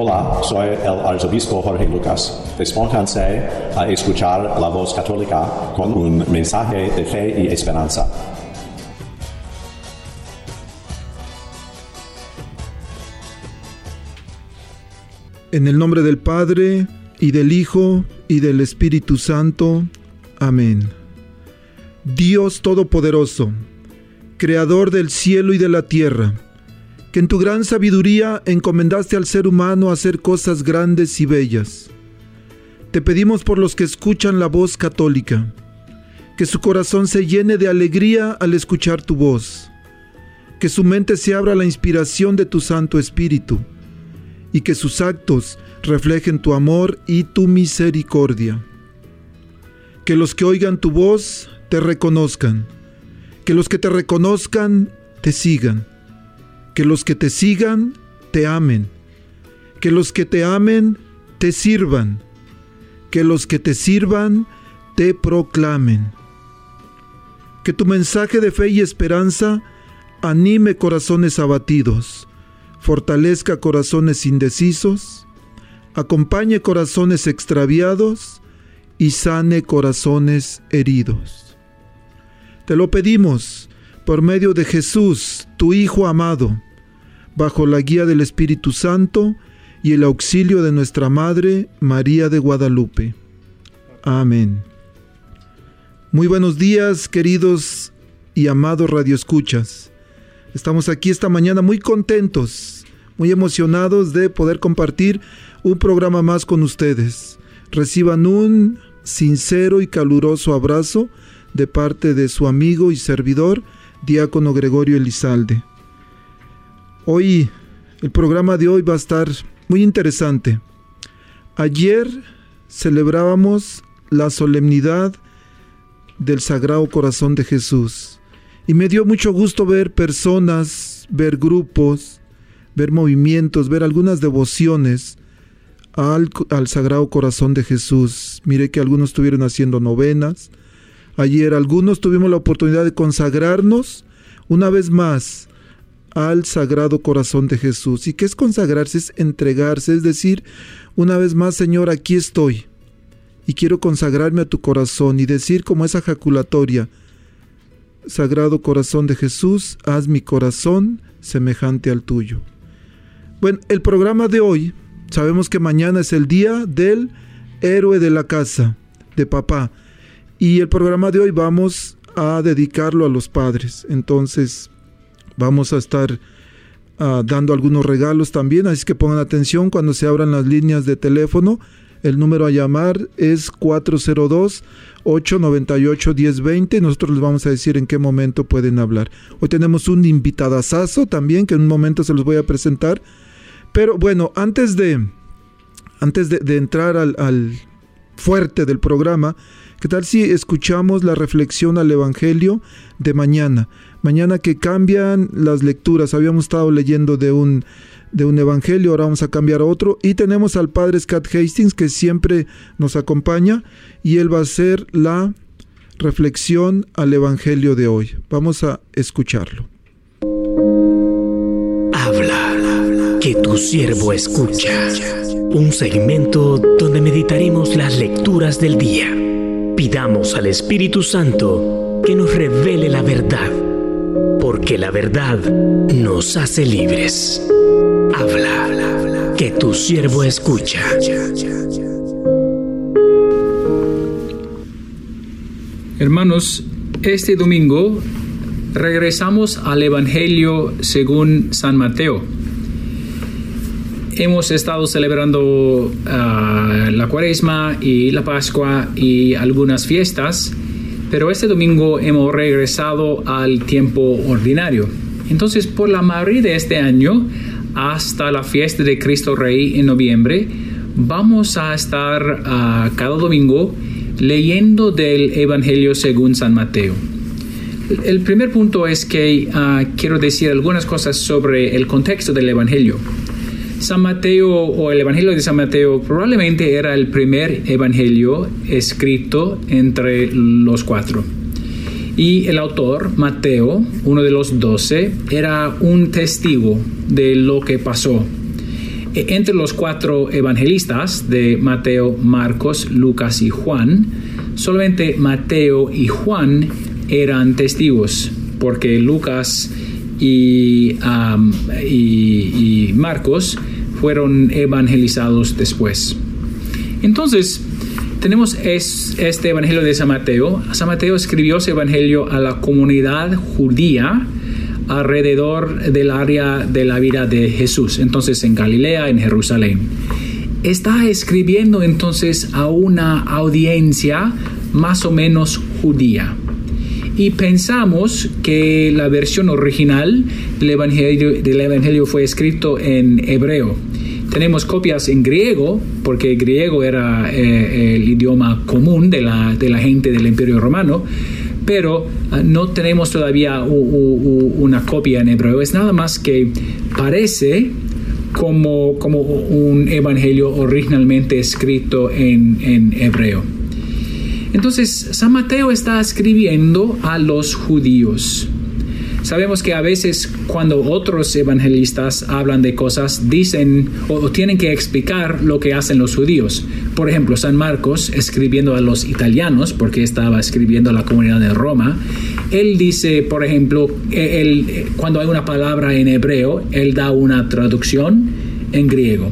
Hola, soy el arzobispo Jorge Lucas. Despónganse a escuchar la voz católica con un mensaje de fe y esperanza. En el nombre del Padre, y del Hijo, y del Espíritu Santo. Amén. Dios Todopoderoso, Creador del cielo y de la tierra, que en tu gran sabiduría encomendaste al ser humano hacer cosas grandes y bellas. Te pedimos por los que escuchan la voz católica, que su corazón se llene de alegría al escuchar tu voz, que su mente se abra a la inspiración de tu Santo Espíritu, y que sus actos reflejen tu amor y tu misericordia. Que los que oigan tu voz te reconozcan, que los que te reconozcan te sigan que los que te sigan te amen, que los que te amen te sirvan, que los que te sirvan te proclamen. Que tu mensaje de fe y esperanza anime corazones abatidos, fortalezca corazones indecisos, acompañe corazones extraviados y sane corazones heridos. Te lo pedimos por medio de Jesús, tu Hijo amado, bajo la guía del Espíritu Santo y el auxilio de nuestra Madre María de Guadalupe. Amén. Muy buenos días, queridos y amados radioescuchas. Estamos aquí esta mañana muy contentos, muy emocionados de poder compartir un programa más con ustedes. Reciban un sincero y caluroso abrazo de parte de su amigo y servidor, diácono Gregorio Elizalde. Hoy, el programa de hoy va a estar muy interesante. Ayer celebrábamos la solemnidad del Sagrado Corazón de Jesús y me dio mucho gusto ver personas, ver grupos, ver movimientos, ver algunas devociones al, Sagrado Corazón de Jesús. Miré que algunos estuvieron haciendo novenas. Ayer algunos tuvimos la oportunidad de consagrarnos una vez más al Sagrado Corazón de Jesús. ¿Y qué es consagrarse? Es entregarse, es decir, una vez más, Señor, aquí estoy. Y quiero consagrarme a tu corazón y decir como esa jaculatoria, Sagrado Corazón de Jesús, haz mi corazón semejante al tuyo. Bueno, el programa de hoy, sabemos que mañana es el día del héroe de la casa, de papá. Y el programa de hoy vamos a dedicarlo a los padres. Entonces, Vamos a estar uh, dando algunos regalos también, así que pongan atención cuando se abran las líneas de teléfono. El número a llamar es 402-898-1020. Nosotros les vamos a decir en qué momento pueden hablar. Hoy tenemos un invitadazazo también, que en un momento se los voy a presentar. Pero bueno, antes de, antes de, de entrar al, al fuerte del programa, ¿qué tal si escuchamos la reflexión al Evangelio de mañana? Mañana que cambian las lecturas, habíamos estado leyendo de un, de un evangelio, ahora vamos a cambiar a otro. Y tenemos al padre Scott Hastings que siempre nos acompaña y él va a hacer la reflexión al evangelio de hoy. Vamos a escucharlo. Habla, que tu siervo escucha. Un segmento donde meditaremos las lecturas del día. Pidamos al Espíritu Santo que nos revele la verdad porque la verdad nos hace libres. Habla, que tu siervo escucha. Hermanos, este domingo regresamos al Evangelio según San Mateo. Hemos estado celebrando uh, la Cuaresma y la Pascua y algunas fiestas pero este domingo hemos regresado al tiempo ordinario. Entonces, por la mayoría de este año, hasta la fiesta de Cristo Rey en noviembre, vamos a estar ah, cada domingo leyendo del Evangelio según San Mateo. El primer punto es que ah, quiero decir algunas cosas sobre el contexto del Evangelio. San Mateo o el Evangelio de San Mateo probablemente era el primer Evangelio escrito entre los cuatro. Y el autor, Mateo, uno de los doce, era un testigo de lo que pasó. E, entre los cuatro evangelistas de Mateo, Marcos, Lucas y Juan, solamente Mateo y Juan eran testigos, porque Lucas y, y, Marcos fueron evangelizados después. Entonces, tenemos este Evangelio de San Mateo. San Mateo escribió ese Evangelio a la comunidad judía alrededor del área de la vida de Jesús, entonces en Galilea, en Jerusalén. Está escribiendo entonces a una audiencia más o menos judía y pensamos que la versión original del Evangelio, del Evangelio fue escrito en hebreo. Tenemos copias en griego, porque griego era eh, el idioma común de la, de la gente del Imperio Romano, pero ah, no tenemos todavía una copia en hebreo. Es nada más que parece como, como un evangelio originalmente escrito en, en hebreo. Entonces, San Mateo está escribiendo a los judíos. Sabemos que a veces cuando otros evangelistas hablan de cosas, dicen o tienen que explicar lo que hacen los judíos. Por ejemplo, San Marcos, escribiendo a los italianos, porque estaba escribiendo a la comunidad de Roma, él dice, por ejemplo, él, cuando hay una palabra en hebreo, él da una traducción en griego.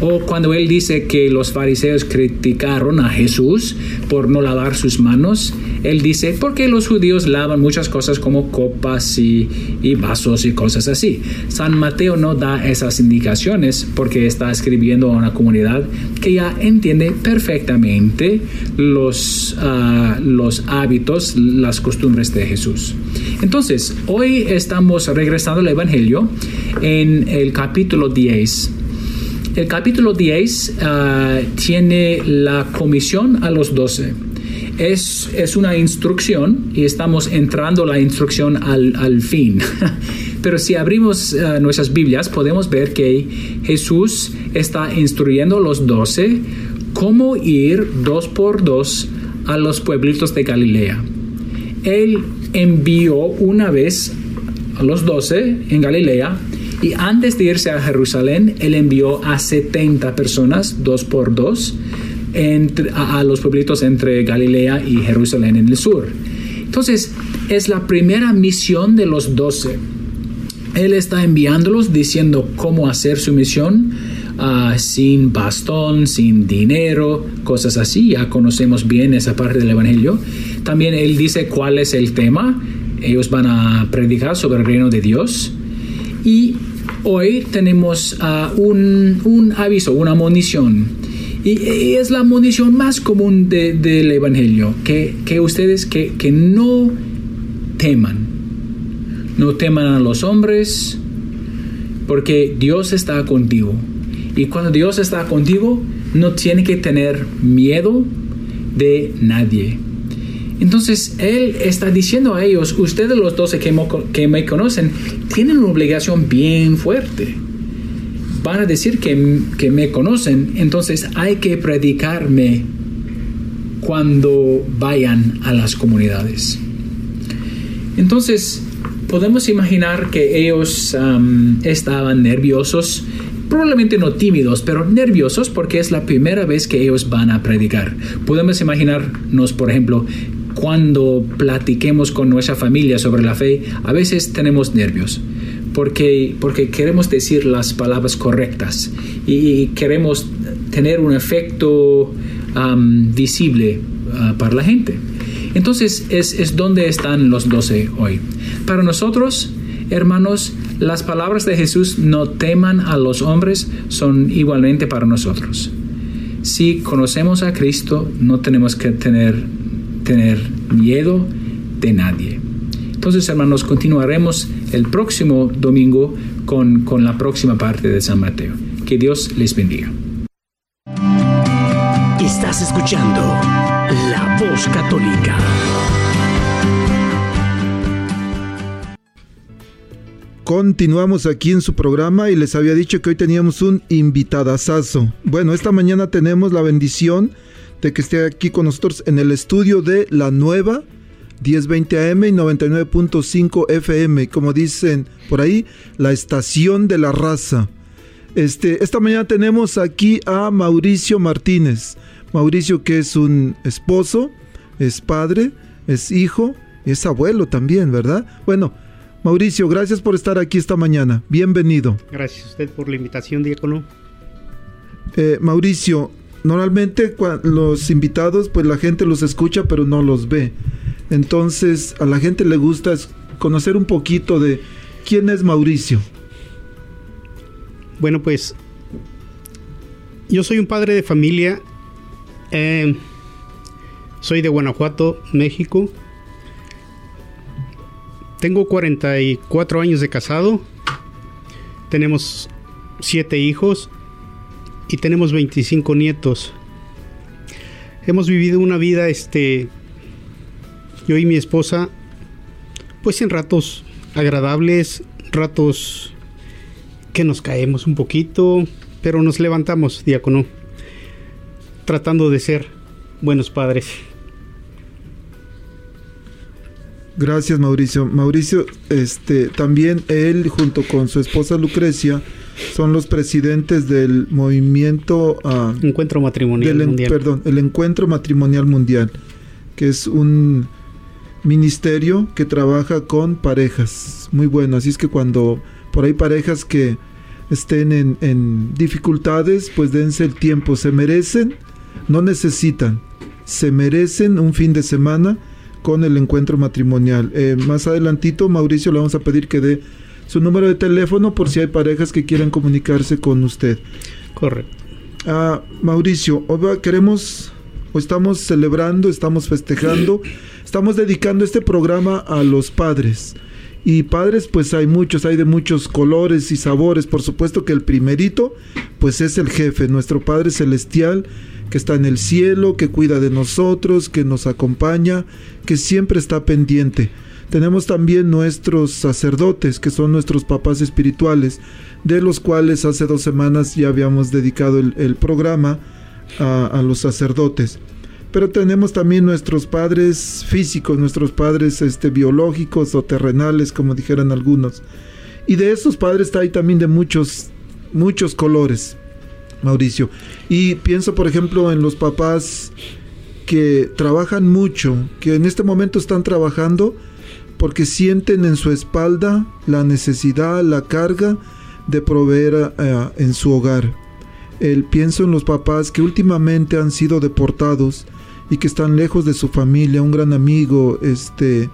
O cuando él dice que los fariseos criticaron a Jesús por no lavar sus manos, él dice, porque los judíos lavan muchas cosas como copas y, vasos y cosas así. San Mateo no da esas indicaciones porque está escribiendo a una comunidad que ya entiende perfectamente los, ah, hábitos, las costumbres de Jesús. Entonces, hoy estamos regresando al Evangelio en el capítulo 10 el capítulo 10 ah, tiene la comisión a los doce. Es, es, una instrucción y estamos entrando la instrucción al, fin. Pero si abrimos ah, nuestras Biblias, podemos ver que Jesús está instruyendo a los doce cómo ir dos por dos a los pueblitos de Galilea. Él envió una vez a los doce en Galilea y antes de irse a Jerusalén, él envió a 70 personas, dos por dos, a, los pueblitos entre Galilea y Jerusalén en el sur. Entonces, es la primera misión de los doce. Él está enviándolos diciendo cómo hacer su misión ah, sin bastón, sin dinero, cosas así. Ya conocemos bien esa parte del Evangelio. También él dice cuál es el tema. Ellos van a predicar sobre el reino de Dios. Y hoy tenemos ah, un, aviso, una munición. Y, es la munición más común del Evangelio, que, ustedes que, no teman, no teman a los hombres, porque Dios está contigo. Y cuando Dios está contigo, no tiene que tener miedo de nadie. Entonces Él está diciendo a ellos, ustedes los doce que, que me conocen, tienen una obligación bien fuerte. Van a decir que, que me conocen, entonces hay que predicarme cuando vayan a las comunidades. Entonces, podemos imaginar que ellos estaban nerviosos, probablemente no tímidos, pero nerviosos porque es la primera vez que ellos van a predicar. Podemos imaginarnos, por ejemplo, cuando platiquemos con nuestra familia sobre la fe, a veces tenemos nervios. Porque, porque queremos decir las palabras correctas y queremos tener un efecto visible ah, para la gente. Entonces es, es donde están los doce hoy. Para nosotros, hermanos, las palabras de Jesús no teman a los hombres son igualmente para nosotros. Si conocemos a Cristo, no tenemos que tener tener miedo de nadie. Entonces, hermanos, continuaremos el próximo domingo con, con la próxima parte de San Mateo. Que Dios les bendiga. Estás escuchando La Voz Católica. Continuamos aquí en su programa y les había dicho que hoy teníamos un invitadazazo. Bueno, esta mañana tenemos la bendición de que esté aquí con nosotros en el estudio de La Nueva 1020 AM y 99.5 FM, como dicen por ahí, la estación de la raza. Este, esta mañana tenemos aquí a Mauricio Martínez. Mauricio que es un esposo, es padre, es hijo, es abuelo también, ¿verdad? Bueno, Mauricio, gracias por estar aquí esta mañana. Bienvenido. Gracias a usted por la invitación, diácono. Eh, Mauricio, normalmente los invitados, pues la gente los escucha pero no los ve. Entonces a la gente le gusta conocer un poquito de quién es Mauricio. Bueno, pues yo soy un padre de familia. Eh, soy de Guanajuato, México. Tengo 44 años de casado. Tenemos 7 hijos y tenemos 25 nietos. Hemos vivido una vida, este, yo y mi esposa, pues en ratos agradables, ratos que nos caemos un poquito, pero nos levantamos, diácono, tratando de ser buenos padres. Gracias Mauricio. Mauricio, este, también él junto con su esposa Lucrecia son los presidentes del movimiento ah, Encuentro Matrimonial Mundial. Perdón, el Encuentro Matrimonial Mundial, que es un ministerio que trabaja con parejas. Muy bueno, así es que cuando por ahí parejas que estén en, en dificultades, pues dense el tiempo, se merecen, no necesitan, se merecen un fin de semana con el encuentro matrimonial. Eh, más adelantito, Mauricio, le vamos a pedir que dé su número de teléfono por si hay parejas que quieran comunicarse con usted. Correcto. Ah, Mauricio, queremos, estamos celebrando, estamos festejando, estamos dedicando este programa a los padres. Y padres, pues hay muchos, hay de muchos colores y sabores. Por supuesto que el primerito, pues es el jefe, nuestro Padre Celestial que está en el cielo, que cuida de nosotros, que nos acompaña, que siempre está pendiente. Tenemos también nuestros sacerdotes, que son nuestros papás espirituales, de los cuales hace dos semanas ya habíamos dedicado el, programa a, los sacerdotes. Pero tenemos también nuestros padres físicos, nuestros padres este, biológicos o terrenales, como dijeran algunos. Y de esos padres hay también de muchos, muchos colores. Mauricio. Y pienso, por ejemplo, en los papás que trabajan mucho, que en este momento están trabajando porque sienten en su espalda la necesidad, la carga de proveer eh, en su hogar. El, pienso en los papás que últimamente han sido deportados y que están lejos de su familia, un gran amigo, este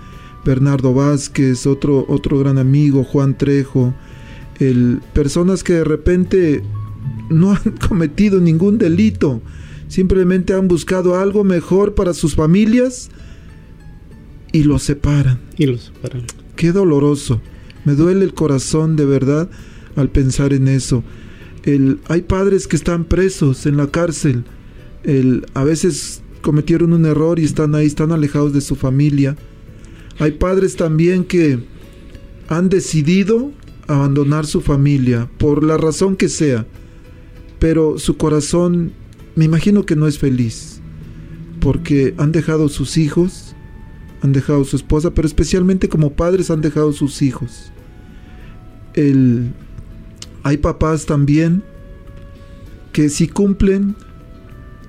Bernardo Vázquez, otro, otro gran amigo, Juan Trejo, el, personas que de repente no han cometido ningún delito, simplemente han buscado algo mejor para sus familias y los separan. Y los separan. Qué doloroso. Me duele el corazón de verdad al pensar en eso. El, hay padres que están presos en la cárcel. El, a veces cometieron un error y están ahí, están alejados de su familia. Hay padres también que han decidido abandonar su familia por la razón que sea pero su corazón me imagino que no es feliz, porque han dejado sus hijos, han dejado su esposa, pero especialmente como padres han dejado sus hijos. El, hay papás también que si cumplen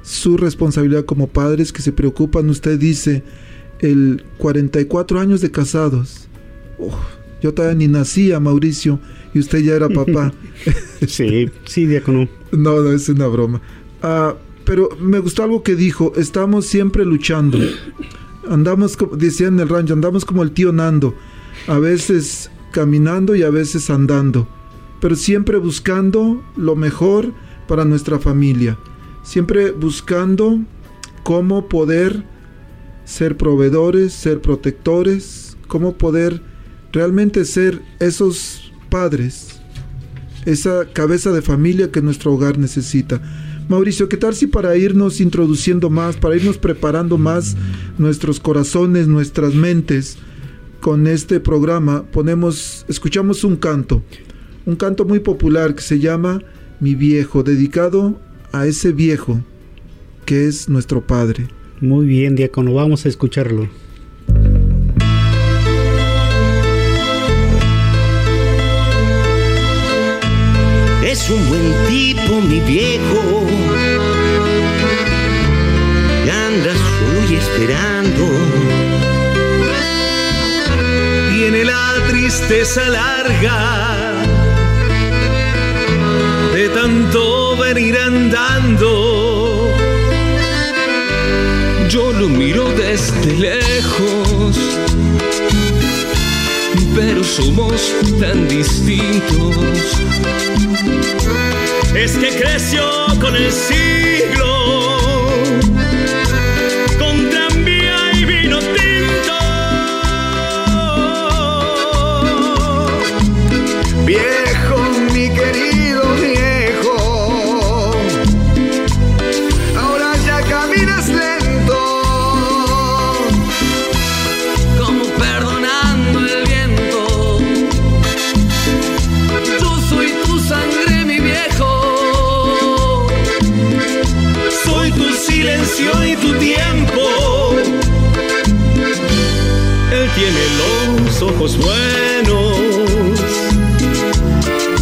su responsabilidad como padres, que se preocupan, usted dice, el 44 años de casados. yo todavía ni nacía, Mauricio, y usted ya era papá. sí, sí, diácono. No, no, es una broma. Ah, pero me gustó algo que dijo, estamos siempre luchando. Andamos, decía en el rancho, andamos como el tío Nando, a veces caminando y a veces andando, pero siempre buscando lo mejor para nuestra familia, siempre buscando cómo poder ser proveedores, ser protectores, cómo poder realmente ser esos padres esa cabeza de familia que nuestro hogar necesita. Mauricio, ¿qué tal si para irnos introduciendo más, para irnos preparando más nuestros corazones, nuestras mentes con este programa, ponemos, escuchamos un canto, un canto muy popular que se llama Mi viejo, dedicado a ese viejo que es nuestro Padre. Muy bien, diácono, vamos a escucharlo. Es un buen tipo, mi viejo. Y anda solo y esperando. Tiene la tristeza larga tanto venir andando. Yo lo miro desde lejos, pero somos tan distintos. Es que creció con el siglo, y tu tiempo. Él tiene los ojos buenos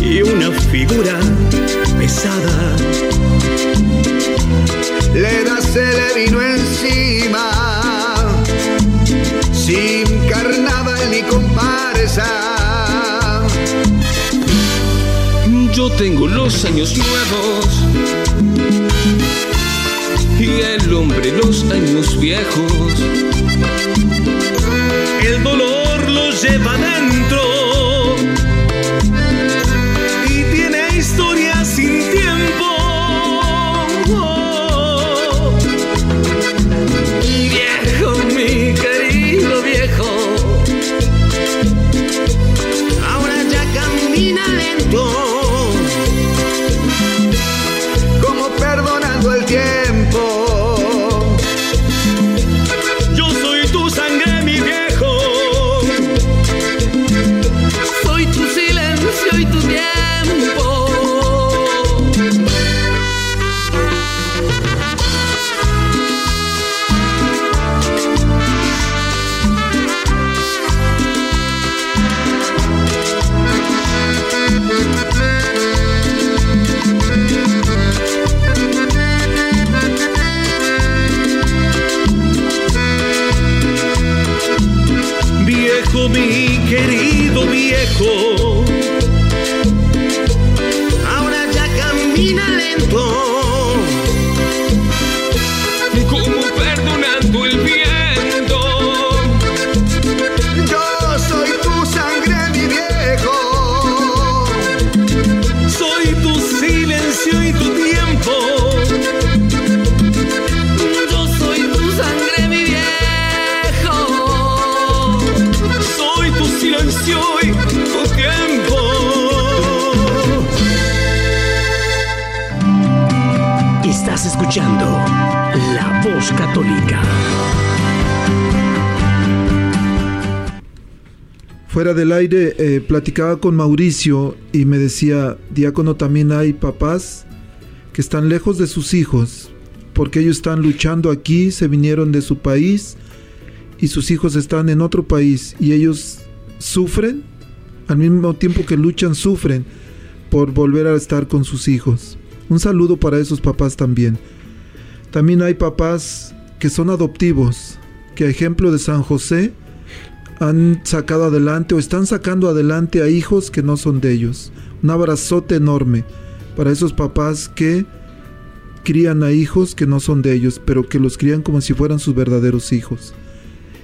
y una figura pesada. Le das el vino encima, sin carnaval ni comparsa. Yo tengo los años nuevos el hombre los años viejos. Católica. Fuera del aire eh, platicaba con Mauricio y me decía, diácono, también hay papás que están lejos de sus hijos, porque ellos están luchando aquí, se vinieron de su país y sus hijos están en otro país y ellos sufren, al mismo tiempo que luchan, sufren por volver a estar con sus hijos. Un saludo para esos papás también. También hay papás que son adoptivos, que a ejemplo de San José han sacado adelante o están sacando adelante a hijos que no son de ellos. Un abrazote enorme para esos papás que crían a hijos que no son de ellos, pero que los crían como si fueran sus verdaderos hijos.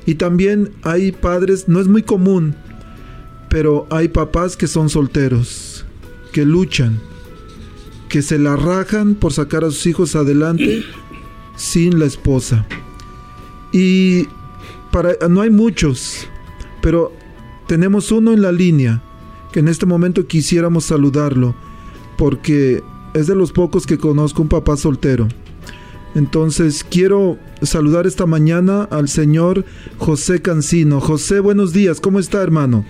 Y también hay padres, no es muy común, pero hay papás que son solteros, que luchan, que se la rajan por sacar a sus hijos adelante sin la esposa. Y para, no hay muchos, pero tenemos uno en la línea que en este momento quisiéramos saludarlo porque es de los pocos que conozco un papá soltero. Entonces quiero saludar esta mañana al señor José Cancino. José, buenos días, ¿cómo está hermano?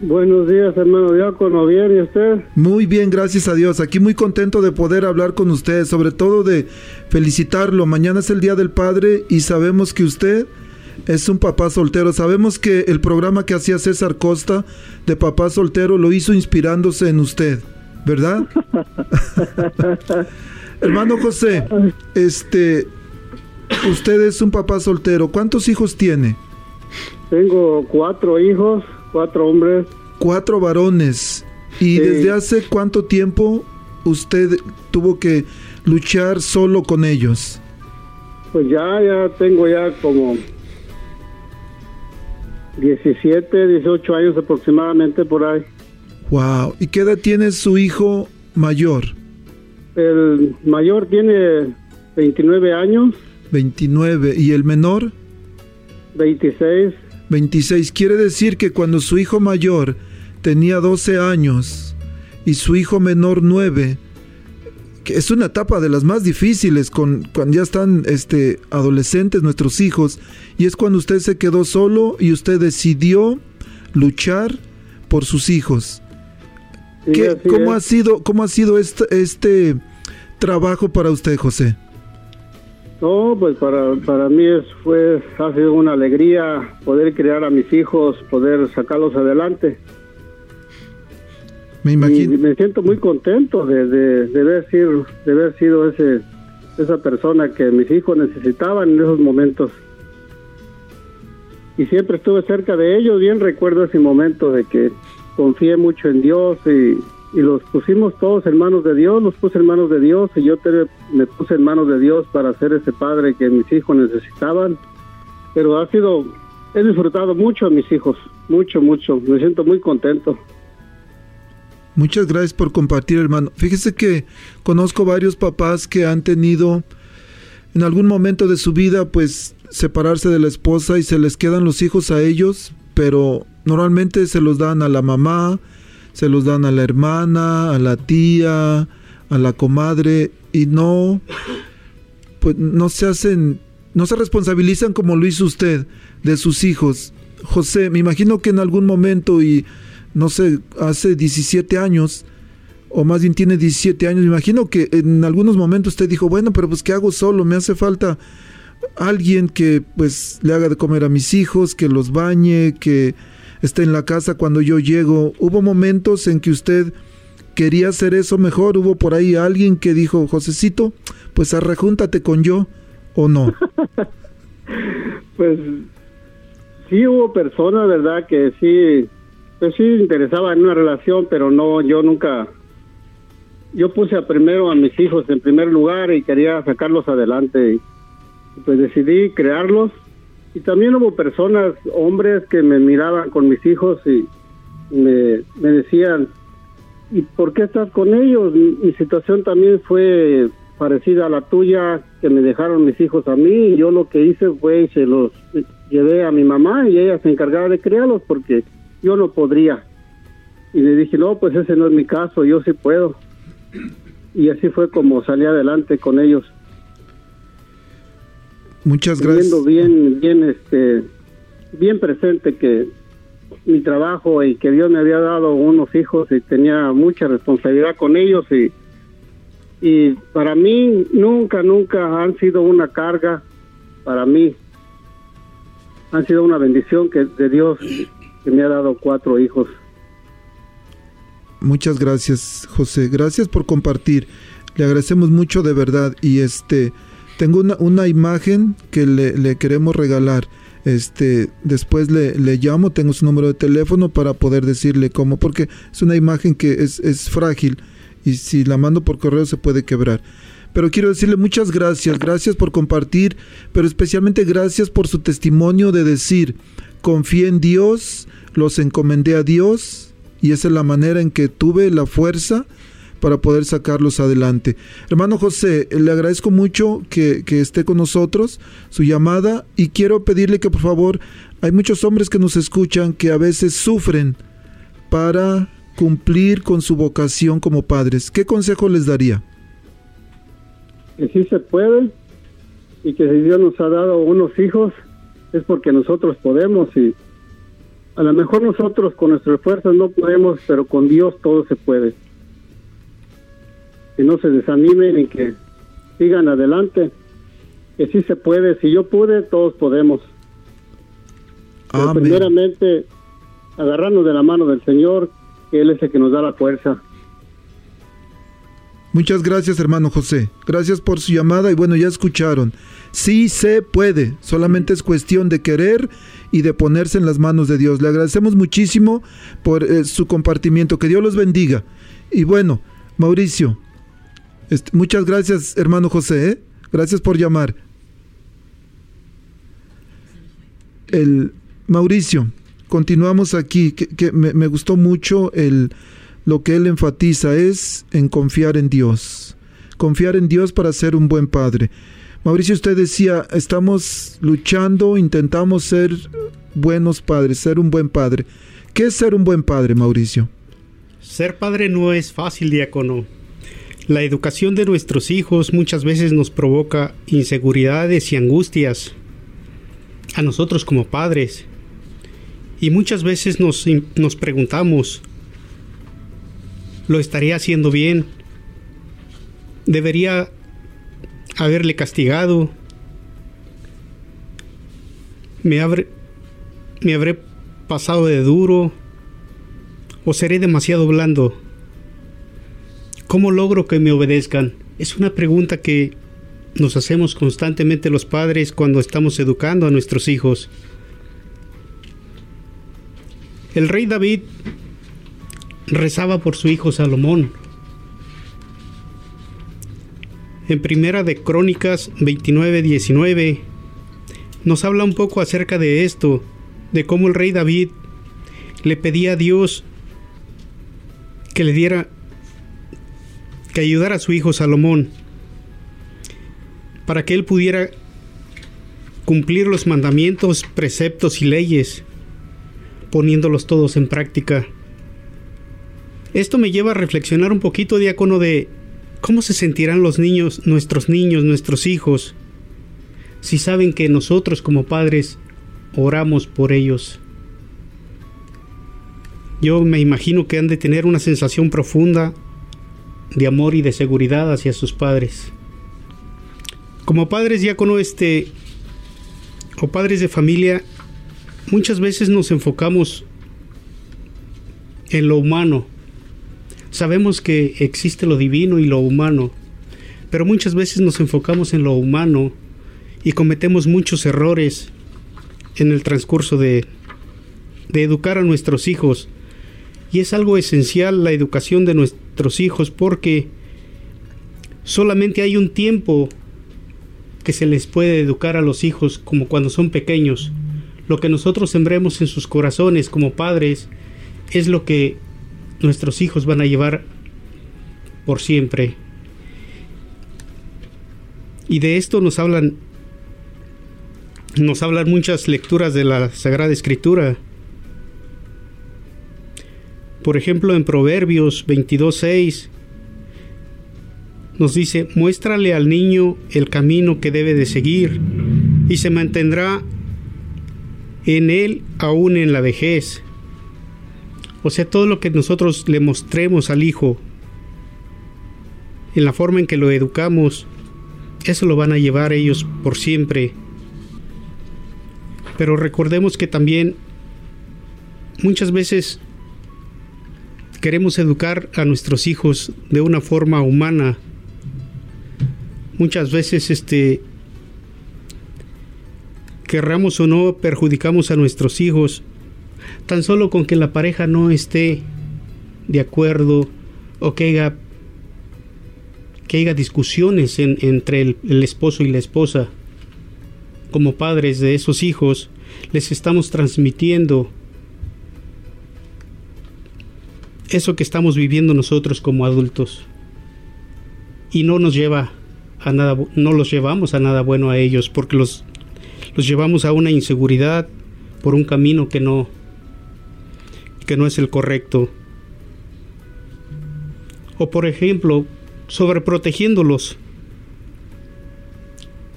Buenos días, hermano Diácono. ¿Bien y usted? Muy bien, gracias a Dios. Aquí muy contento de poder hablar con usted, sobre todo de felicitarlo. Mañana es el Día del Padre y sabemos que usted es un papá soltero. Sabemos que el programa que hacía César Costa de papá soltero lo hizo inspirándose en usted, ¿verdad? Hermano José, este, usted es un papá soltero. ¿Cuántos hijos tiene? Tengo cuatro hijos cuatro hombres. Cuatro varones. ¿Y desde hace cuánto tiempo usted tuvo que luchar solo con ellos? Pues ya, ya tengo ya como 17, 18 años aproximadamente por ahí. Wow. ¿Y qué edad tiene su hijo mayor? El mayor tiene 29 años. 29. ¿Y el menor? 26. 26 quiere decir que cuando su hijo mayor tenía 12 años y su hijo menor 9, que es una etapa de las más difíciles con, cuando ya están este, adolescentes nuestros hijos, y es cuando usted se quedó solo y usted decidió luchar por sus hijos. ¿Cómo, ha sido, ¿Cómo ha sido este, este trabajo para usted, José? No, pues para, para mí es, fue, ha sido una alegría poder criar a mis hijos, poder sacarlos adelante. Me imagino. me siento muy contento de, de, haber sido, de haber sido ese, esa persona que mis hijos necesitaban en esos momentos. Y siempre estuve cerca de ellos, bien recuerdo ese momento de que confié mucho en Dios y y los pusimos todos en manos de Dios, los puse en manos de Dios y yo me puse en manos de Dios para ser ese padre que mis hijos necesitaban. Pero ha sido, he disfrutado mucho a mis hijos, mucho, mucho, me siento muy contento. Muchas gracias por compartir, hermano. Fíjese que conozco varios papás que han tenido en algún momento de su vida, pues, separarse de la esposa y se les quedan los hijos a ellos, pero normalmente se los dan a la mamá, se los dan a la hermana, a la tía, a la comadre y no pues no se hacen no se responsabilizan como lo hizo usted de sus hijos. José, me imagino que en algún momento y no sé, hace 17 años o más bien tiene 17 años, me imagino que en algunos momentos usted dijo, bueno, pero pues ¿qué hago solo? Me hace falta alguien que pues le haga de comer a mis hijos, que los bañe, que esté en la casa cuando yo llego. ¿Hubo momentos en que usted quería hacer eso mejor? ¿Hubo por ahí alguien que dijo, Josecito, pues arrejúntate con yo o no? pues sí hubo personas, ¿verdad? Que sí, pues sí interesaba en una relación, pero no, yo nunca, yo puse a primero a mis hijos en primer lugar y quería sacarlos adelante. Y pues decidí crearlos y también hubo personas, hombres, que me miraban con mis hijos y me, decían, ¿y por qué estás con ellos? Mi, situación también fue parecida a la tuya, que me dejaron mis hijos a mí, y yo lo que hice fue se los llevé a mi mamá y ella se encargaba de criarlos porque yo no podría. Y le dije, no, pues ese no es mi caso, yo sí puedo. Y así fue como salí adelante con ellos. Muchas gracias. bien, bien, este, bien presente que mi trabajo y que Dios me había dado unos hijos y tenía mucha responsabilidad con ellos y, y para mí nunca, nunca han sido una carga para mí. Han sido una bendición que de Dios que me ha dado cuatro hijos. Muchas gracias, José. Gracias por compartir. Le agradecemos mucho de verdad y este tengo una, una imagen que le, queremos regalar. Este, después le, llamo, tengo su número de teléfono para poder decirle cómo, porque es una imagen que es, es frágil y si la mando por correo se puede quebrar. Pero quiero decirle muchas gracias, gracias por compartir, pero especialmente gracias por su testimonio de decir, confié en Dios, los encomendé a Dios y esa es la manera en que tuve la fuerza para poder sacarlos adelante. Hermano José, le agradezco mucho que, esté con nosotros, su llamada, y quiero pedirle que por favor, hay muchos hombres que nos escuchan que a veces sufren para cumplir con su vocación como padres, ¿qué consejo les daría? Que sí se puede y que si Dios nos ha dado unos hijos es porque nosotros podemos y a lo mejor nosotros con nuestras fuerzas no podemos, pero con Dios todo se puede. Que no se desanimen y que sigan adelante, que sí se puede. Si yo pude, todos podemos. Pero primeramente, agarrarnos de la mano del Señor, que Él es el que nos da la fuerza. Muchas gracias, hermano José. Gracias por su llamada y bueno, ya escucharon. Sí se puede, solamente es cuestión de querer y de ponerse en las manos de Dios. Le agradecemos muchísimo por eh, su compartimiento. Que Dios los bendiga. Y bueno, Mauricio, este, muchas gracias, hermano José. ¿eh? Gracias por llamar. El Mauricio, continuamos aquí. Que, me, me gustó mucho el lo que él enfatiza es en confiar en Dios. Confiar en Dios para ser un buen padre. Mauricio, usted decía, estamos luchando, intentamos ser buenos padres, ser un buen padre. ¿Qué es ser un buen padre, Mauricio? Ser padre no es fácil, diácono. La educación de nuestros hijos muchas veces nos provoca inseguridades y angustias a nosotros como padres. Y muchas veces nos, nos preguntamos, ¿lo estaría haciendo bien? ¿Debería haberle castigado? ¿Me me habré pasado de duro? ¿O seré demasiado blando? ¿Cómo logro que me obedezcan? Es una pregunta que nos hacemos constantemente los padres cuando estamos educando a nuestros hijos. El rey David rezaba por su hijo Salomón. En Primera de Crónicas 29-19 nos habla un poco acerca de esto, de cómo el rey David le pedía a Dios que le diera que ayudara a su hijo Salomón para que él pudiera cumplir los mandamientos, preceptos y leyes, poniéndolos todos en práctica. Esto me lleva a reflexionar un poquito, diácono, de cómo se sentirán los niños, nuestros niños, nuestros hijos, si saben que nosotros como padres oramos por ellos. Yo me imagino que han de tener una sensación profunda de amor y de seguridad hacia sus padres. Como padres diácono este o padres de familia, muchas veces nos enfocamos en lo humano. Sabemos que existe lo divino y lo humano, pero muchas veces nos enfocamos en lo humano y cometemos muchos errores en el transcurso de, de educar a nuestros hijos. Y es algo esencial la educación de nuestros hijos porque solamente hay un tiempo que se les puede educar a los hijos como cuando son pequeños. Lo que nosotros sembremos en sus corazones como padres es lo que nuestros hijos van a llevar por siempre. Y de esto nos hablan nos hablan muchas lecturas de la Sagrada Escritura. Por ejemplo, en Proverbios 22:6 nos dice, "Muéstrale al niño el camino que debe de seguir y se mantendrá en él aún en la vejez." O sea, todo lo que nosotros le mostremos al hijo, en la forma en que lo educamos, eso lo van a llevar ellos por siempre. Pero recordemos que también muchas veces queremos educar a nuestros hijos de una forma humana. Muchas veces este querramos o no perjudicamos a nuestros hijos tan solo con que la pareja no esté de acuerdo o que haya, que haya discusiones en, entre el esposo y la esposa. Como padres de esos hijos, les estamos transmitiendo eso que estamos viviendo nosotros como adultos. Y no nos lleva a nada, no los llevamos a nada bueno a ellos, porque los, los llevamos a una inseguridad por un camino que no, que no es el correcto. O por ejemplo, sobreprotegiéndolos,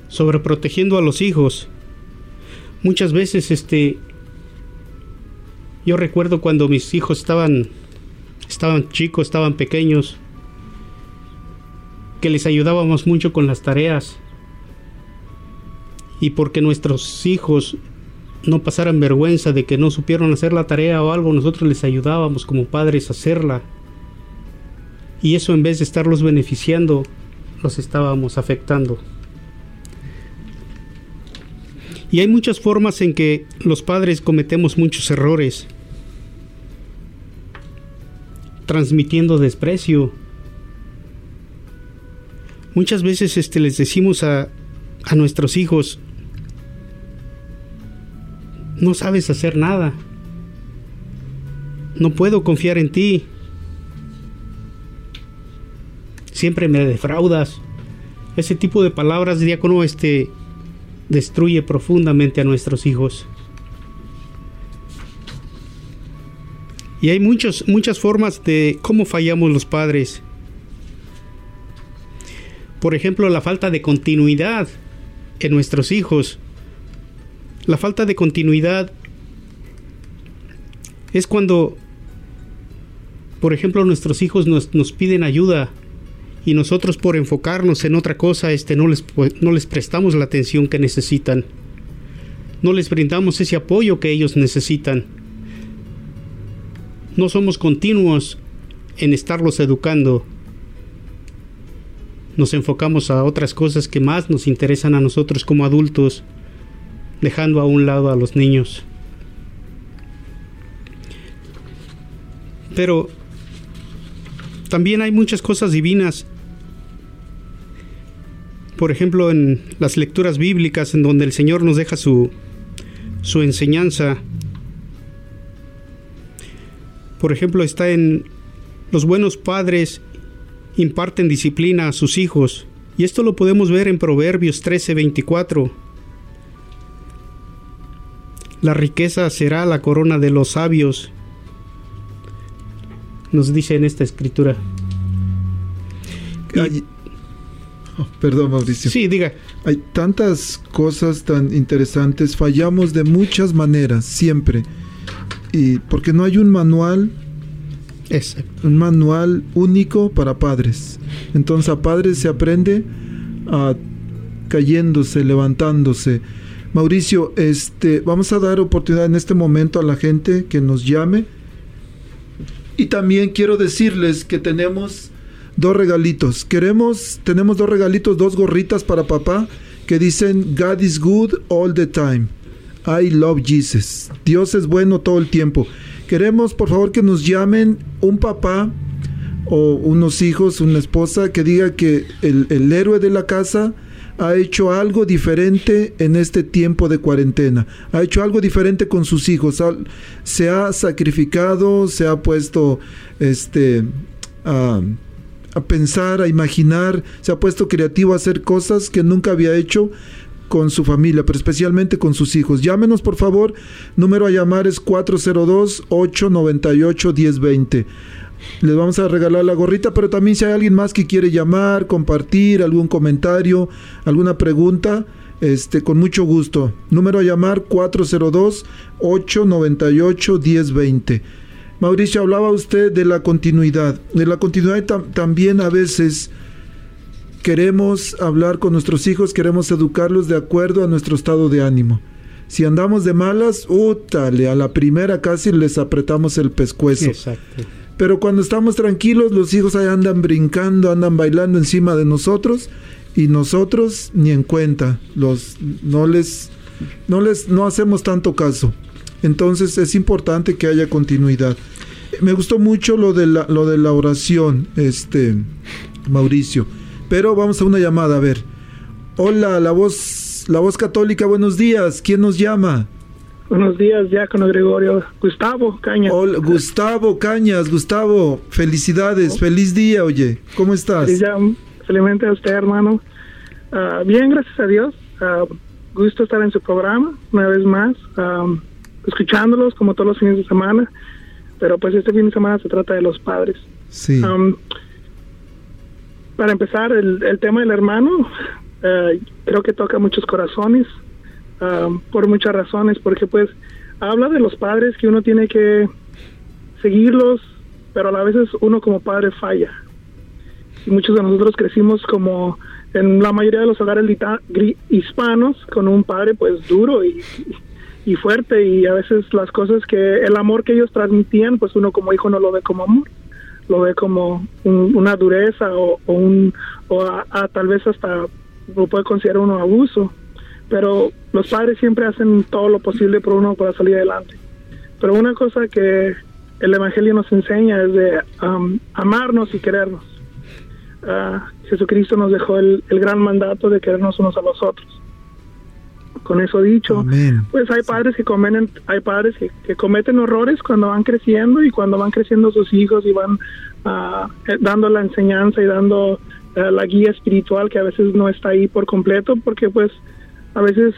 sobreprotegiendo a los hijos. Muchas veces, este, yo recuerdo cuando mis hijos estaban, estaban chicos, estaban pequeños, que les ayudábamos mucho con las tareas. Y porque nuestros hijos no pasaran vergüenza de que no supieron hacer la tarea o algo, nosotros les ayudábamos como padres a hacerla. Y eso en vez de estarlos beneficiando, los estábamos afectando. Y hay muchas formas en que los padres cometemos muchos errores. Transmitiendo desprecio. Muchas veces este, les decimos a, a nuestros hijos, no sabes hacer nada. No puedo confiar en ti. Siempre me defraudas. Ese tipo de palabras, diácono, este destruye profundamente a nuestros hijos. Y hay muchas formas de cómo fallamos los padres. Por ejemplo, la falta de continuidad en nuestros hijos. La falta de continuidad es cuando, por ejemplo, nuestros hijos nos, nos piden ayuda y nosotros por enfocarnos en otra cosa, este, no, les, no les prestamos la atención que necesitan. No les brindamos ese apoyo que ellos necesitan. No somos continuos en estarlos educando. Nos enfocamos a otras cosas que más nos interesan a nosotros como adultos dejando a un lado a los niños. Pero también hay muchas cosas divinas. Por ejemplo, en las lecturas bíblicas en donde el Señor nos deja su, su enseñanza. Por ejemplo, está en los buenos padres imparten disciplina a sus hijos. Y esto lo podemos ver en Proverbios 13:24 la riqueza será la corona de los sabios, nos dice en esta escritura. Oh, perdón, Mauricio. Sí, diga. Hay tantas cosas tan interesantes, fallamos de muchas maneras, siempre. Y porque no hay un manual, un manual único para padres. Entonces a padres se aprende a cayéndose, levantándose, Mauricio, este, vamos a dar oportunidad en este momento a la gente que nos llame. Y también quiero decirles que tenemos dos regalitos. Queremos, tenemos dos regalitos, dos gorritas para papá que dicen God is good all the time. I love Jesus. Dios es bueno todo el tiempo. Queremos, por favor, que nos llamen un papá o unos hijos, una esposa que diga que el, héroe de la casa ha hecho algo diferente en este tiempo de cuarentena. Ha hecho algo diferente con sus hijos. Se ha sacrificado, se ha puesto este, a pensar, a imaginar, se ha puesto creativo a hacer cosas que nunca había hecho con su familia, pero especialmente con sus hijos. Llámenos, por favor. Número a llamar es 402-898-1020 les vamos a regalar la gorrita, pero también si hay alguien más que quiere llamar, compartir, algún comentario, alguna pregunta, este, con mucho gusto. Número a llamar 402-898-1020. Mauricio, hablaba usted de la continuidad. De la continuidad también a veces queremos hablar con nuestros hijos, queremos educarlos de acuerdo a nuestro estado de ánimo. Si andamos de malas, útale, a la primera casi les apretamos el pescuezo. Exacto. Pero cuando estamos tranquilos, los hijos ahí andan brincando, andan bailando encima de nosotros y nosotros ni en cuenta, los no les no les no hacemos tanto caso. Entonces es importante que haya continuidad. Me gustó mucho lo de la, lo de la oración, este Mauricio. Pero vamos a una llamada, a ver. Hola, la voz la voz católica, buenos días. ¿Quién nos llama? Buenos días, Diácono Gregorio. Gustavo Cañas. Hola, Gustavo Cañas. Gustavo, felicidades. Oh. Feliz día, oye. ¿Cómo estás? Felizmente a usted, hermano. Uh, bien, gracias a Dios. Uh, gusto estar en su programa una vez más, um, escuchándolos como todos los fines de semana. Pero pues este fin de semana se trata de los padres. Sí. Um, para empezar, el, tema del hermano, eh, creo que toca muchos corazones, ah, por muchas razones, porque pues habla de los padres que uno tiene que seguirlos, pero a la veces uno como padre falla. Y muchos de nosotros crecimos como en la mayoría de los hogares hispanos con un padre pues duro y fuerte y a veces las cosas que el amor que ellos transmitían pues uno como hijo no lo ve como amor lo ve como un- una dureza o, un o a, tal vez hasta lo puede considerar uno abuso. Pero los padres siempre hacen todo lo posible por uno para salir adelante. Pero una cosa que el evangelio nos enseña es de um, amarnos y querernos. Ah, Jesucristo nos dejó el gran mandato de querernos unos a los otros. Con eso dicho, Amén. pues hay padres que cometen, hay padres que, que cometen errores cuando van creciendo y cuando van creciendo sus hijos y van eh, dando la enseñanza y dando eh, la guía espiritual que a veces no está ahí por completo porque pues a veces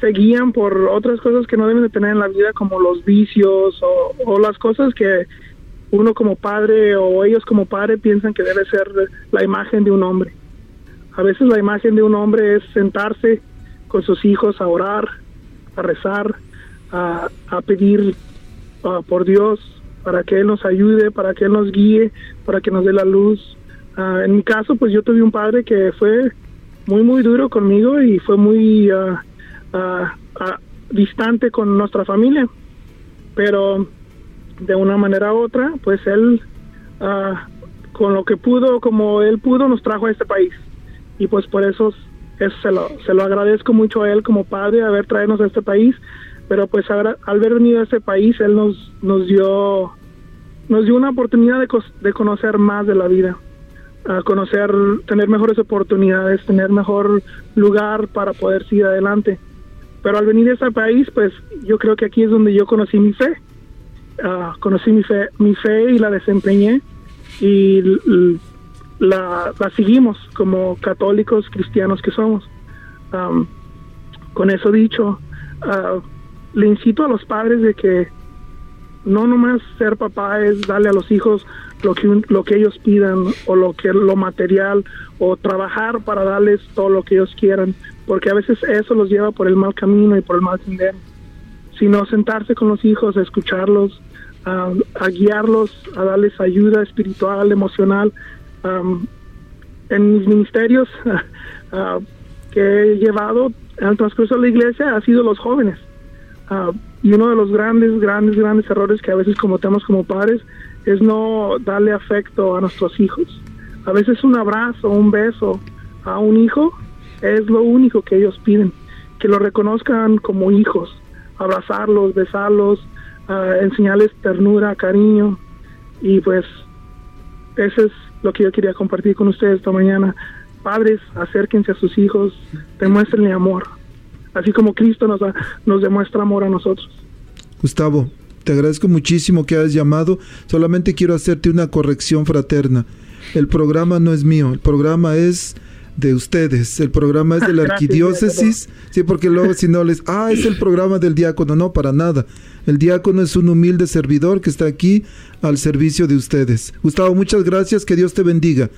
se guían por otras cosas que no deben de tener en la vida como los vicios o, o las cosas que uno como padre o ellos como padre piensan que debe ser la imagen de un hombre. A veces la imagen de un hombre es sentarse con sus hijos a orar, a rezar, a, a pedir ah, por Dios para que Él nos ayude, para que Él nos guíe, para que nos dé la luz. Ah, en mi caso, pues yo tuve un padre que fue muy, muy duro conmigo y fue muy ah, distante con nuestra familia. Pero de una manera u otra, pues Él, con lo que pudo, como Él pudo, nos trajo a este país. Y pues por eso eso se lo, se lo agradezco mucho a él como padre haber traernos a este país, pero pues ahora, al haber venido a este país él nos nos dio nos dio una oportunidad de, de conocer más de la vida, a conocer, tener mejores oportunidades, tener mejor lugar para poder seguir adelante. Pero al venir a este país, pues yo creo que aquí es donde yo conocí mi fe, Ah, conocí mi fe, mi fe y la desempeñé y la, la seguimos como católicos cristianos que somos. Am, con eso dicho, ah, le incito a los padres de que no nomás ser papá es darle a los hijos lo que un- lo que ellos pidan o lo que lo material o trabajar para darles todo lo que ellos quieran, porque a veces eso los lleva por el mal camino y por el mal sendero, sino sentarse con los hijos, a escucharlos, a, a guiarlos, a darles ayuda espiritual, emocional. Am, en mis ministerios ah, que he llevado el transcurso de la iglesia ha sido los jóvenes. Ah, y uno de los grandes, grandes, grandes errores que a veces cometemos como padres es no darle afecto a nuestros hijos. A veces un abrazo, un beso a un hijo es lo único que ellos piden, que lo reconozcan como hijos, abrazarlos, besarlos, ah, enseñarles ternura, cariño y pues eso es lo que yo quería compartir con ustedes esta mañana. Padres, acérquense a sus hijos, demuéstrenle amor, así como Cristo nos, da- nos demuestra amor a nosotros. Gustavo, te agradezco muchísimo que hayas llamado. Solamente quiero hacerte una corrección fraterna. El programa no es mío, el programa es de ustedes. El programa es de la arquidiócesis. Sí, porque luego si no les, ah, es el programa del diácono. No, para nada. El diácono es un humilde servidor que está aquí al servicio de ustedes. Gustavo, muchas gracias. Que Dios te bendiga.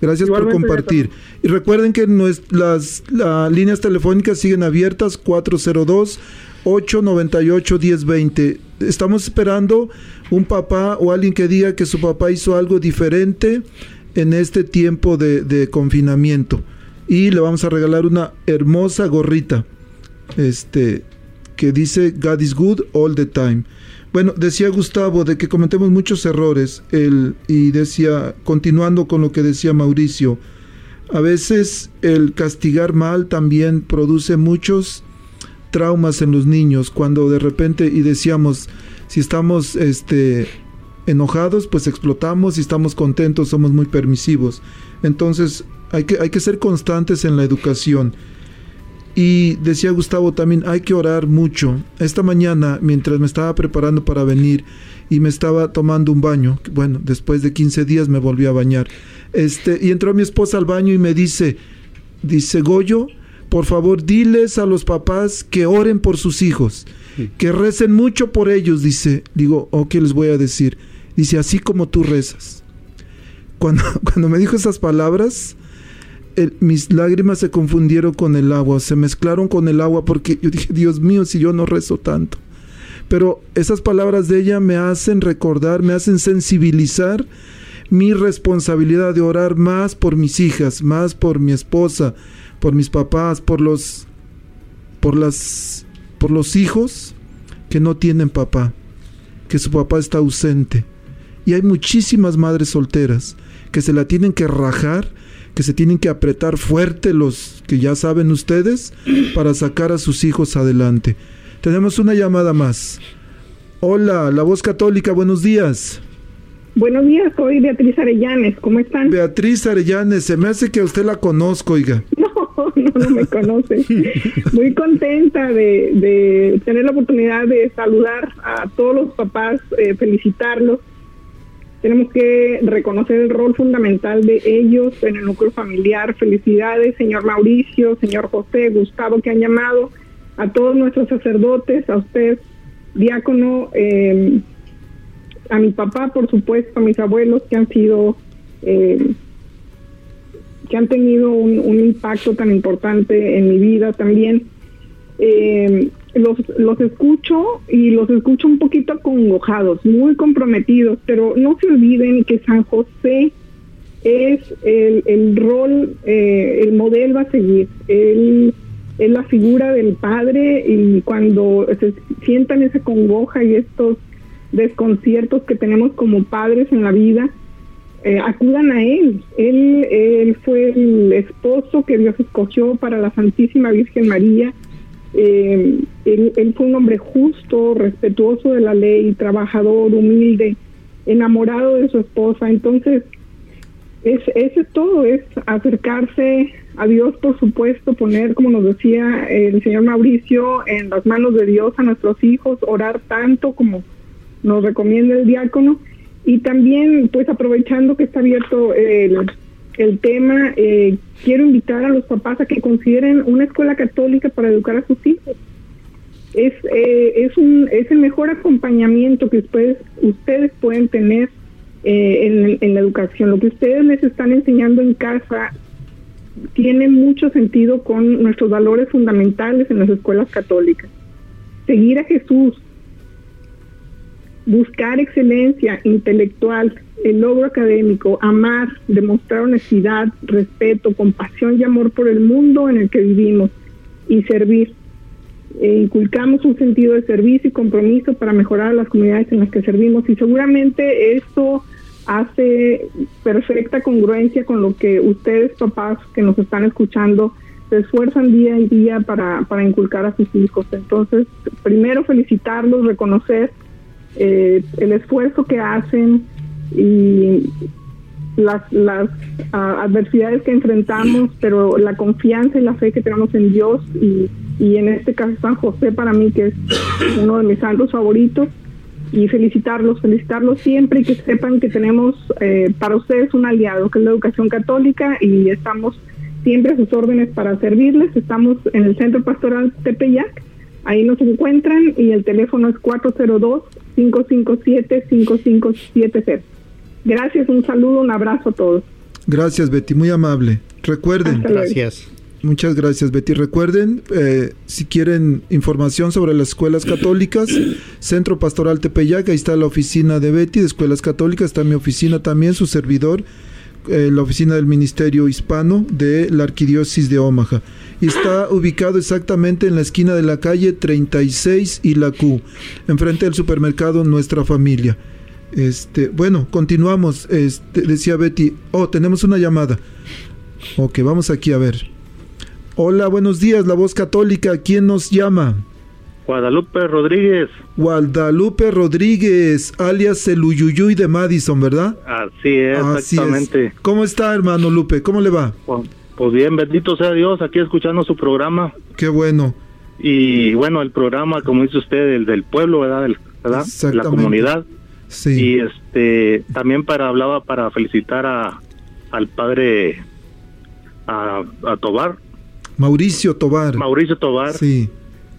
Gracias por compartir. Y recuerden que las, las líneas telefónicas siguen abiertas 402 898 1020. Estamos esperando un papá o alguien que diga que su papá hizo algo diferente en este tiempo de, confinamiento. Y le vamos a regalar una hermosa gorrita. Este que dice God is good all the time. Bueno, decía Gustavo de que cometemos muchos errores. El, y decía, continuando con lo que decía Mauricio, a veces el castigar mal también produce muchos traumas en los niños. Cuando de repente, y decíamos, si estamos este, enojados, pues explotamos, si estamos contentos, somos muy permisivos. Entonces, hay que, hay que ser constantes en la educación. Y decía Gustavo también, hay que orar mucho. Esta mañana, mientras me estaba preparando para venir y me estaba tomando un baño, bueno, después de 15 días me volví a bañar, este, y entró mi esposa al baño y me dice, dice, Goyo, por favor, diles a los papás que oren por sus hijos, que recen mucho por ellos, dice. Digo, ¿o qué les voy a decir? Dice, así como tú rezas. Cuando, cuando me dijo esas palabras, mis lágrimas se confundieron con el agua, se mezclaron con el agua porque yo dije, Dios mío, si yo no rezo tanto. Pero esas palabras de ella me hacen recordar, me hacen sensibilizar mi responsabilidad de orar más por mis hijas, más por mi esposa, por mis papás, por los por las por los hijos que no tienen papá, que su papá está ausente. Y hay muchísimas madres solteras que se la tienen que rajar, que se tienen que apretar fuerte los que ya saben ustedes para sacar a sus hijos adelante. Tenemos una llamada más. Hola, la voz católica, buenos días. Buenos días, soy Beatriz Arellanes, ¿cómo están? Beatriz Arellanes, se me hace que a usted la conozco, oiga. No, no, no me conoce. Muy contenta de, tener la oportunidad de saludar a todos los papás, eh, felicitarlos. Tenemos que reconocer el rol fundamental de ellos en el núcleo familiar. Felicidades, señor Mauricio, señor José, Gustavo, que han llamado a todos nuestros sacerdotes, a usted, diácono. Eh, a mi papá, por supuesto, a mis abuelos que han sido, eh, que han tenido un, impacto tan importante en mi vida también. Eh, los, los escucho y los escucho un poquito acongojados, muy comprometidos, pero no se olviden que San José es el, el rol, eh, el modelo a seguir. Él es la figura del padre y cuando se sientan esa congoja y estos desconciertos que tenemos como padres en la vida, eh, acudan a Él. él. Él fue el esposo que Dios escogió para la Santísima Virgen María. Eh, él, fue un hombre justo, respetuoso de la ley, trabajador, humilde, enamorado de su esposa. Entonces, es, eso es todo, es acercarse a Dios, por supuesto, poner, como nos decía el señor Mauricio, en las manos de Dios a nuestros hijos, orar tanto como nos recomienda el diácono y también pues aprovechando que está abierto el, el tema, eh, quiero invitar a los papás a que consideren una escuela católica para educar a sus hijos. Es, eh, es, un, es el mejor acompañamiento que ustedes, ustedes pueden tener eh, en, en la educación. Lo que ustedes les están enseñando en casa tiene mucho sentido con nuestros valores fundamentales en las escuelas católicas. Seguir a Jesús, buscar excelencia intelectual, el logro académico, amar, demostrar honestidad, respeto, compasión y amor por el mundo en el que vivimos y servir. E inculcamos un sentido de servicio y compromiso para mejorar las comunidades en las que servimos y seguramente esto hace perfecta congruencia con lo que ustedes papás que nos están escuchando se esfuerzan día a día para, para inculcar a sus hijos. Entonces, primero felicitarlos, reconocer eh, el esfuerzo que hacen y las, las ah, adversidades que enfrentamos, pero la confianza y la fe que tenemos en Dios y, y en este caso San José para mí que es uno de mis santos favoritos y felicitarlos, felicitarlos siempre y que sepan que tenemos eh, para ustedes un aliado que es la educación católica y estamos siempre a sus órdenes para servirles. Estamos en el Centro Pastoral Tepeyac, ahí nos encuentran y el teléfono es 402 557-5570. Gracias, un saludo, un abrazo a todos. Gracias, Betty, muy amable. Recuerden. Gracias. Muchas gracias, Betty. Recuerden, eh, si quieren información sobre las escuelas católicas, Centro Pastoral Tepeyac, ahí está la oficina de Betty de Escuelas Católicas, está mi oficina también, su servidor, eh, la oficina del Ministerio Hispano de la Arquidiócesis de Omaha y está ubicado exactamente en la esquina de la calle 36 y la Q, enfrente del supermercado Nuestra Familia. Este, bueno, continuamos. Este, decía Betty, oh, tenemos una llamada. Ok, vamos aquí a ver. Hola, buenos días, la voz católica. ¿Quién nos llama? Guadalupe Rodríguez. Guadalupe Rodríguez, alias el Uyuyuy de Madison, ¿verdad? Así es, exactamente. ¿Cómo está, hermano Lupe? ¿Cómo le va? Pues bien, bendito sea Dios, aquí escuchando su programa. Qué bueno. Y bueno, el programa, como dice usted, el del pueblo, ¿verdad? El, ¿verdad? La comunidad. Sí. Y este, también para hablaba para felicitar a al padre a, a Tobar. Mauricio Tobar. Mauricio Tobar. Sí.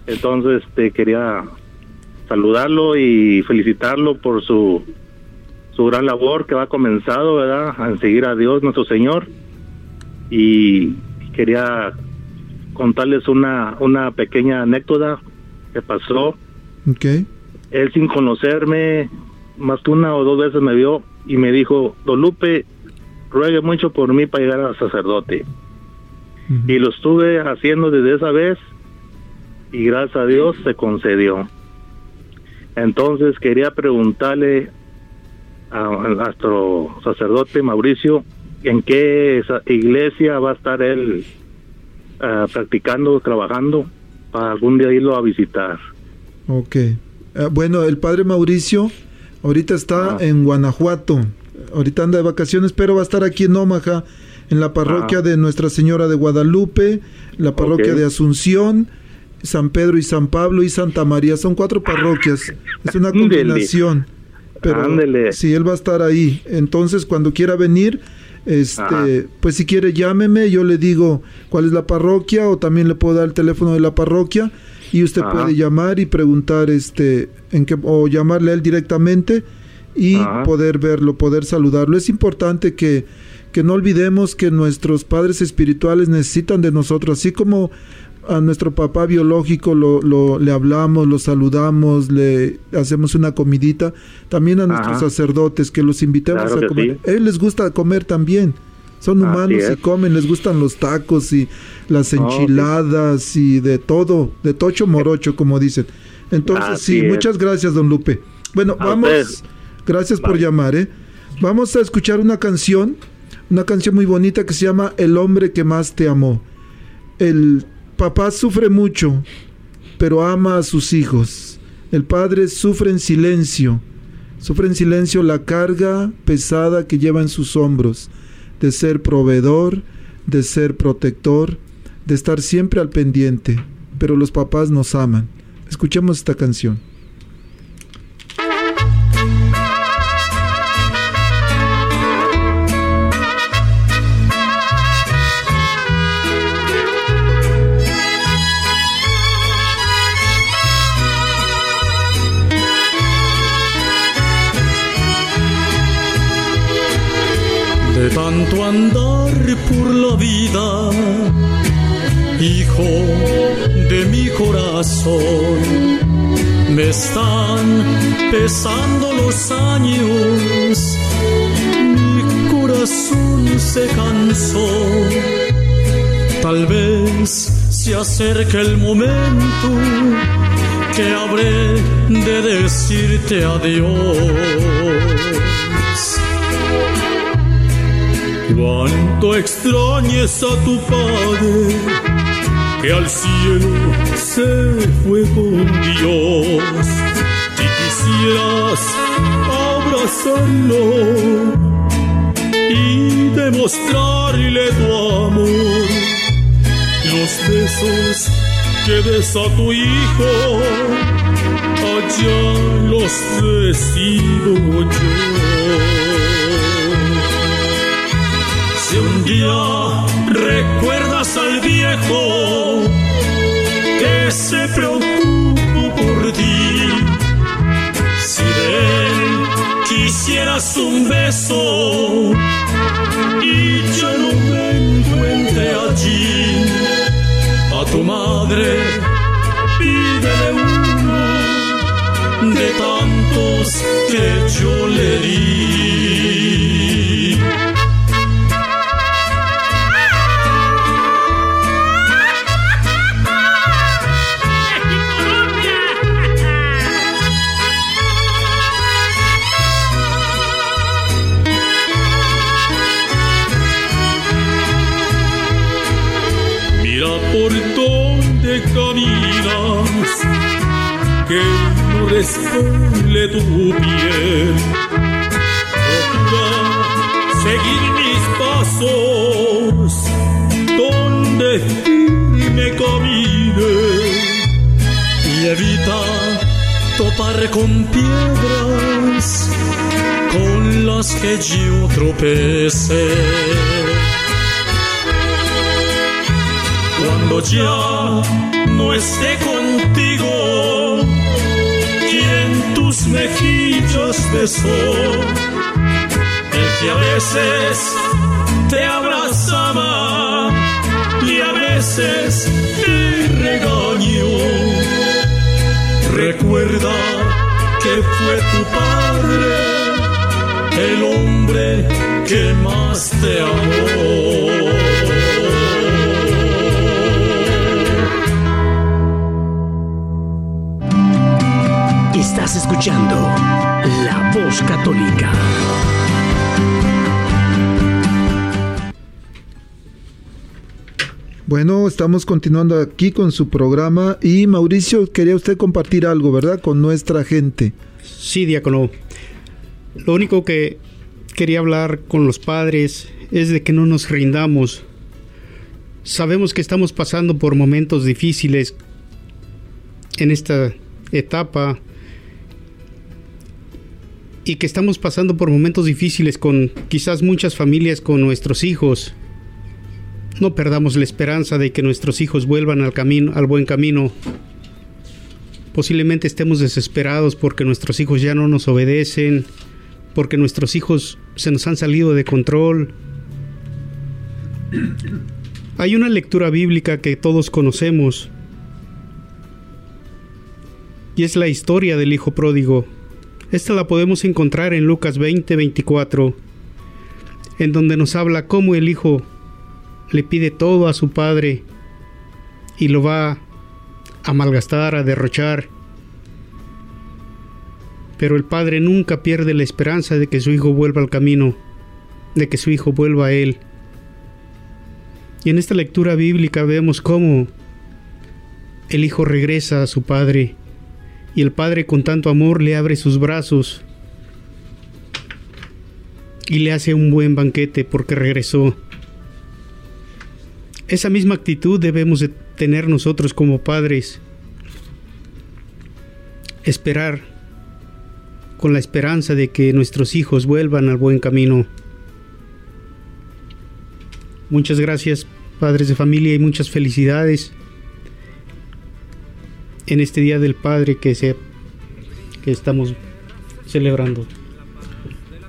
Entonces, este, quería saludarlo y felicitarlo por su su gran labor que ha comenzado, ¿verdad? A seguir a Dios nuestro Señor. Y quería contarles una, una pequeña anécdota que pasó. Ok. Él sin conocerme, más que una o dos veces me vio y me dijo, Don Lupe, ruegue mucho por mí para llegar al sacerdote. Y lo estuve haciendo desde esa vez y gracias a Dios se concedió. Entonces quería preguntarle a, a nuestro sacerdote Mauricio en qué iglesia va a estar él ah, practicando, trabajando, para algún día irlo a visitar. Ok. Ah, bueno, el padre Mauricio ahorita está en Guanajuato. Ahorita anda de vacaciones, pero va a estar aquí en Omaha, en la parroquia Ah. de Nuestra Señora de Guadalupe, la parroquia de Asunción, San Pedro y San Pablo y Santa María. Son cuatro parroquias. Es una combinación. Pero Ándele. sí, él va a estar ahí. Entonces, cuando quiera venir, este, Ajá. pues si quiere llámeme, yo le digo cuál es la parroquia o también le puedo dar el teléfono de la parroquia y usted Ajá. puede llamar y preguntar este en qué o llamarle a él directamente y Ajá. poder verlo, poder saludarlo. Es importante que que no olvidemos que nuestros padres espirituales necesitan de nosotros, así como a nuestro papá biológico lo, lo- le hablamos, lo saludamos, le hacemos una comidita, también a nuestros sacerdotes que los invitemos Claro a comer. sí. A ellos les gusta comer también. Son humanos y comen, les gustan los tacos y las Oh, enchiladas y de todo, de tocho morocho, como dicen. Entonces, Así sí, es. muchas gracias, don Lupe. Bueno, A vamos, gracias por llamar, ¿eh? Vamos a escuchar una canción, una canción muy bonita que se llama El hombre que más te amó. El papá sufre mucho, pero ama a sus hijos. El padre sufre en silencio, sufre en silencio la carga pesada que lleva en sus hombros, de ser proveedor, de ser protector, de estar siempre al pendiente. Pero los papás nos aman. Escuchemos esta canción. Tanto andar por la vida, hijo de mi corazón, me están pesando los años, mi corazón se cansó. Tal vez se acerque el momento que habré de decirte adiós. Cuánto extrañes a tu padre que al cielo se fue con Dios y quisieras abrazarlo y demostrarle tu amor. Los besos que des a tu hijo, allá los recibo yo. Un día recuerdas al viejo que se preocupó por ti, si él quisieras un beso y ya no me encuentre allí, a tu madre pídele uno de tantos que yo le di. Responde tu piel. Procura seguir mis pasos, donde firme camine y evita topar con piedras con las que yo tropecé. Cuando ya no esté contigo, mejillas besó, y a veces te abrazaba y a veces te regañó. Recuerda que fue tu padre el hombre que más te amó. Escuchando La Voz Católica. Bueno, estamos continuando aquí con su programa y Mauricio, quería usted compartir algo, ¿verdad? Con nuestra gente. Sí, diácono. Lo único que quería hablar con los padres es de que no nos rindamos. Sabemos que estamos pasando por momentos difíciles en esta etapa y que estamos pasando por momentos difíciles con quizás muchas familias con nuestros hijos. No perdamos la esperanza de que nuestros hijos vuelvan al camino, al buen camino. Posiblemente estemos desesperados porque nuestros hijos ya no nos obedecen, porque nuestros hijos se nos han salido de control. Hay una lectura bíblica que todos conocemos y es la historia del hijo pródigo. Esta la podemos encontrar en Lucas 20, 24, en donde nos habla cómo el hijo le pide todo a su padre y lo va a malgastar, a derrochar. Pero el padre nunca pierde la esperanza de que su hijo vuelva al camino, de que su hijo vuelva a él. Y en esta lectura bíblica vemos cómo el hijo regresa a su padre y el padre con tanto amor le abre sus brazos y le hace un buen banquete porque regresó. Esa misma actitud debemos de tener nosotros como padres. Esperar con la esperanza de que nuestros hijos vuelvan al buen camino. Muchas gracias, padres de familia, y muchas felicidades en este Día del Padre que, se, que estamos celebrando.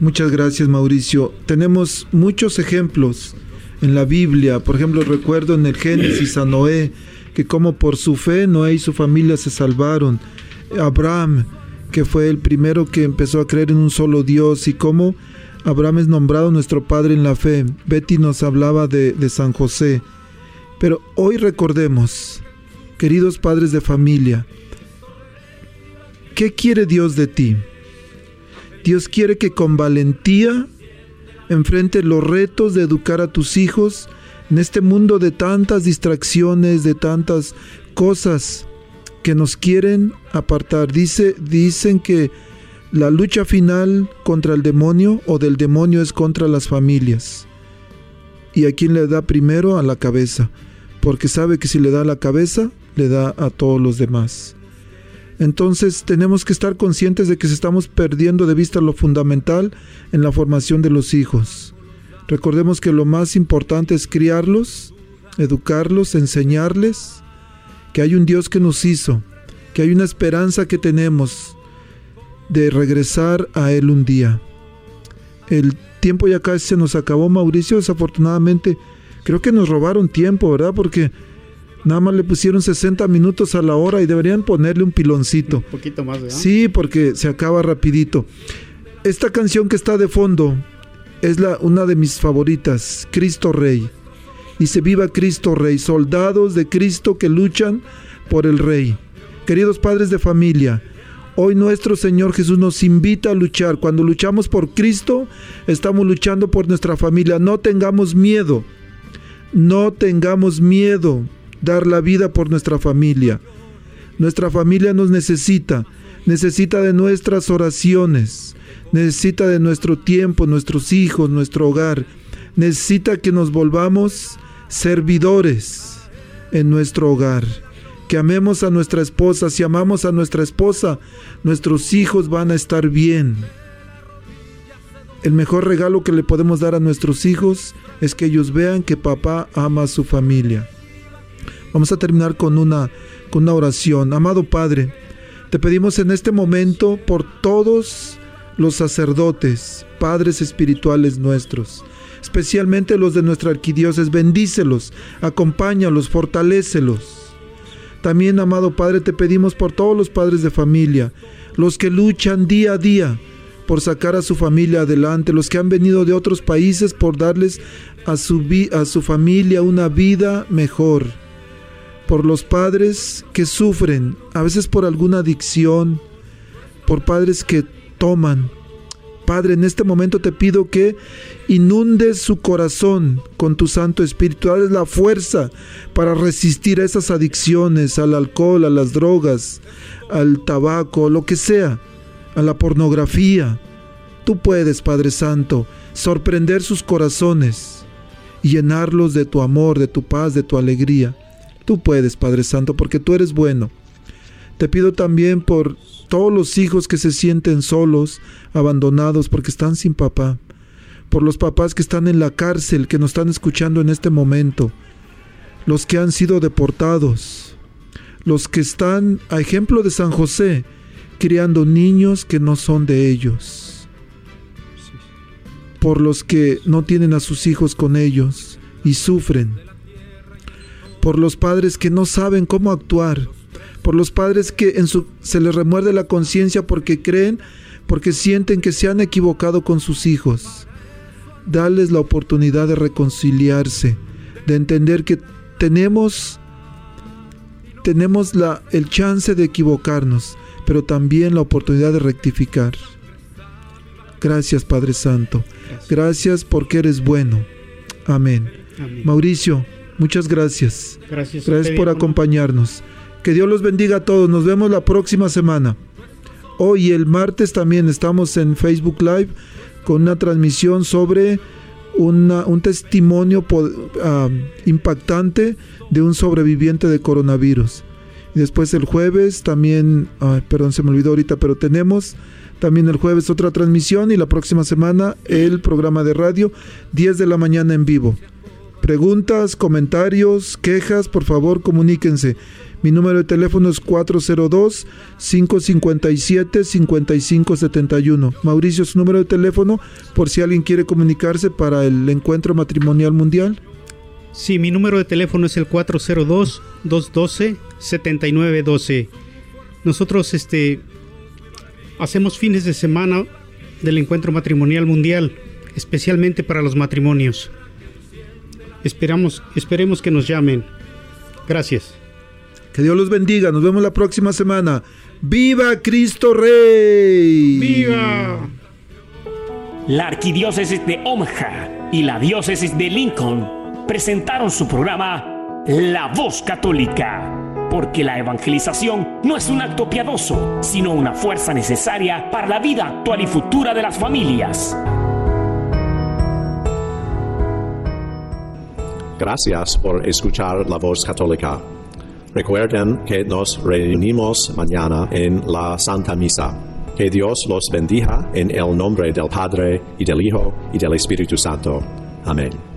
Muchas gracias, Mauricio. Tenemos muchos ejemplos en la Biblia. Por ejemplo, recuerdo en el Génesis a Noé, que como por su fe Noé y su familia se salvaron. Abraham, que fue el primero que empezó a creer en un solo Dios y cómo Abraham es nombrado nuestro Padre en la fe. Betty nos hablaba de, de San José. Pero hoy recordemos, queridos padres de familia, ¿qué quiere Dios de ti? Dios quiere que con valentía enfrente los retos de educar a tus hijos en este mundo de tantas distracciones, de tantas cosas que nos quieren apartar. Dice, dicen que la lucha final contra el demonio o del demonio es contra las familias. ¿Y a quién le da primero? A la cabeza. Porque sabe que si le da la cabeza, le da a todos los demás. Entonces tenemos que estar conscientes de que estamos perdiendo de vista lo fundamental en la formación de los hijos. Recordemos que lo más importante es criarlos, educarlos, enseñarles que hay un Dios que nos hizo, que hay una esperanza que tenemos de regresar a Él un día. El tiempo ya casi se nos acabó, Mauricio, desafortunadamente. Creo que nos robaron tiempo, ¿verdad? Porque nada más le pusieron 60 minutos a la hora y deberían ponerle un piloncito. Un poquito más, ¿verdad? Sí, porque se acaba rapidito. Esta canción que está de fondo es la, una de mis favoritas, Cristo Rey. Dice, viva Cristo Rey, soldados de Cristo que luchan por el Rey. Queridos padres de familia, hoy nuestro Señor Jesús nos invita a luchar. Cuando luchamos por Cristo, estamos luchando por nuestra familia. No tengamos miedo, no tengamos miedo dar la vida por nuestra familia. Nuestra familia nos necesita, necesita de nuestras oraciones, necesita de nuestro tiempo, nuestros hijos, nuestro hogar, necesita que nos volvamos servidores en nuestro hogar, que amemos a nuestra esposa, si amamos a nuestra esposa, nuestros hijos van a estar bien. El mejor regalo que le podemos dar a nuestros hijos es que ellos vean que papá ama a su familia. Vamos a terminar con una, con una oración. Amado Padre, te pedimos en este momento por todos los sacerdotes, padres espirituales nuestros, especialmente los de nuestra arquidiócesis, bendícelos, acompáñalos, fortalécelos. También, amado Padre, te pedimos por todos los padres de familia, los que luchan día a día por sacar a su familia adelante, los que han venido de otros países por darles a su, a su familia una vida mejor, por los padres que sufren, a veces por alguna adicción, por padres que toman. Padre, en este momento te pido que inundes su corazón con tu Santo Espíritu, dales la fuerza para resistir a esas adicciones, al alcohol, a las drogas, al tabaco, lo que sea a la pornografía. Tú puedes, Padre Santo, sorprender sus corazones y llenarlos de tu amor, de tu paz, de tu alegría. Tú puedes, Padre Santo, porque tú eres bueno. Te pido también por todos los hijos que se sienten solos, abandonados, porque están sin papá. Por los papás que están en la cárcel, que nos están escuchando en este momento. Los que han sido deportados. Los que están, a ejemplo de San José, criando niños que no son de ellos, por los que no tienen a sus hijos con ellos y sufren, por los padres que no saben cómo actuar, por los padres que en su, se les remuerde la conciencia porque creen, porque sienten que se han equivocado con sus hijos. Dales la oportunidad de reconciliarse, de entender que tenemos tenemos la, el chance de equivocarnos, pero también la oportunidad de rectificar. Gracias Padre Santo. Gracias, porque eres bueno. Amén. Mauricio, muchas gracias. Gracias, gracias por acompañarnos. Que Dios los bendiga a todos. Nos vemos la próxima semana. Hoy el martes también estamos en Facebook Live con una transmisión sobre un testimonio ah, impactante de un sobreviviente de coronavirus. Y después el jueves también, perdón, se me olvidó ahorita, pero tenemos también el jueves otra transmisión y la próxima semana el programa de radio, 10 de la mañana en vivo. Preguntas, comentarios, quejas, por favor comuníquense. Mi número de teléfono es 402-557-5571. Mauricio, su número de teléfono por si alguien quiere comunicarse para el encuentro matrimonial mundial. Sí, mi número de teléfono es el 402-212-7912. Nosotros este, hacemos fines de semana del encuentro matrimonial mundial, especialmente para los matrimonios. Esperamos, esperemos que nos llamen. Gracias. Que Dios los bendiga. Nos vemos la próxima semana. ¡Viva Cristo Rey! ¡Viva! La arquidiócesis de Omaha y la diócesis de Lincoln presentaron su programa La Voz Católica, porque la evangelización no es un acto piadoso, sino una fuerza necesaria para la vida actual y futura de las familias. Gracias por escuchar La Voz Católica. Recuerden que nos reunimos mañana en la Santa Misa. Que Dios los bendiga en el nombre del Padre y del Hijo y del Espíritu Santo. Amén.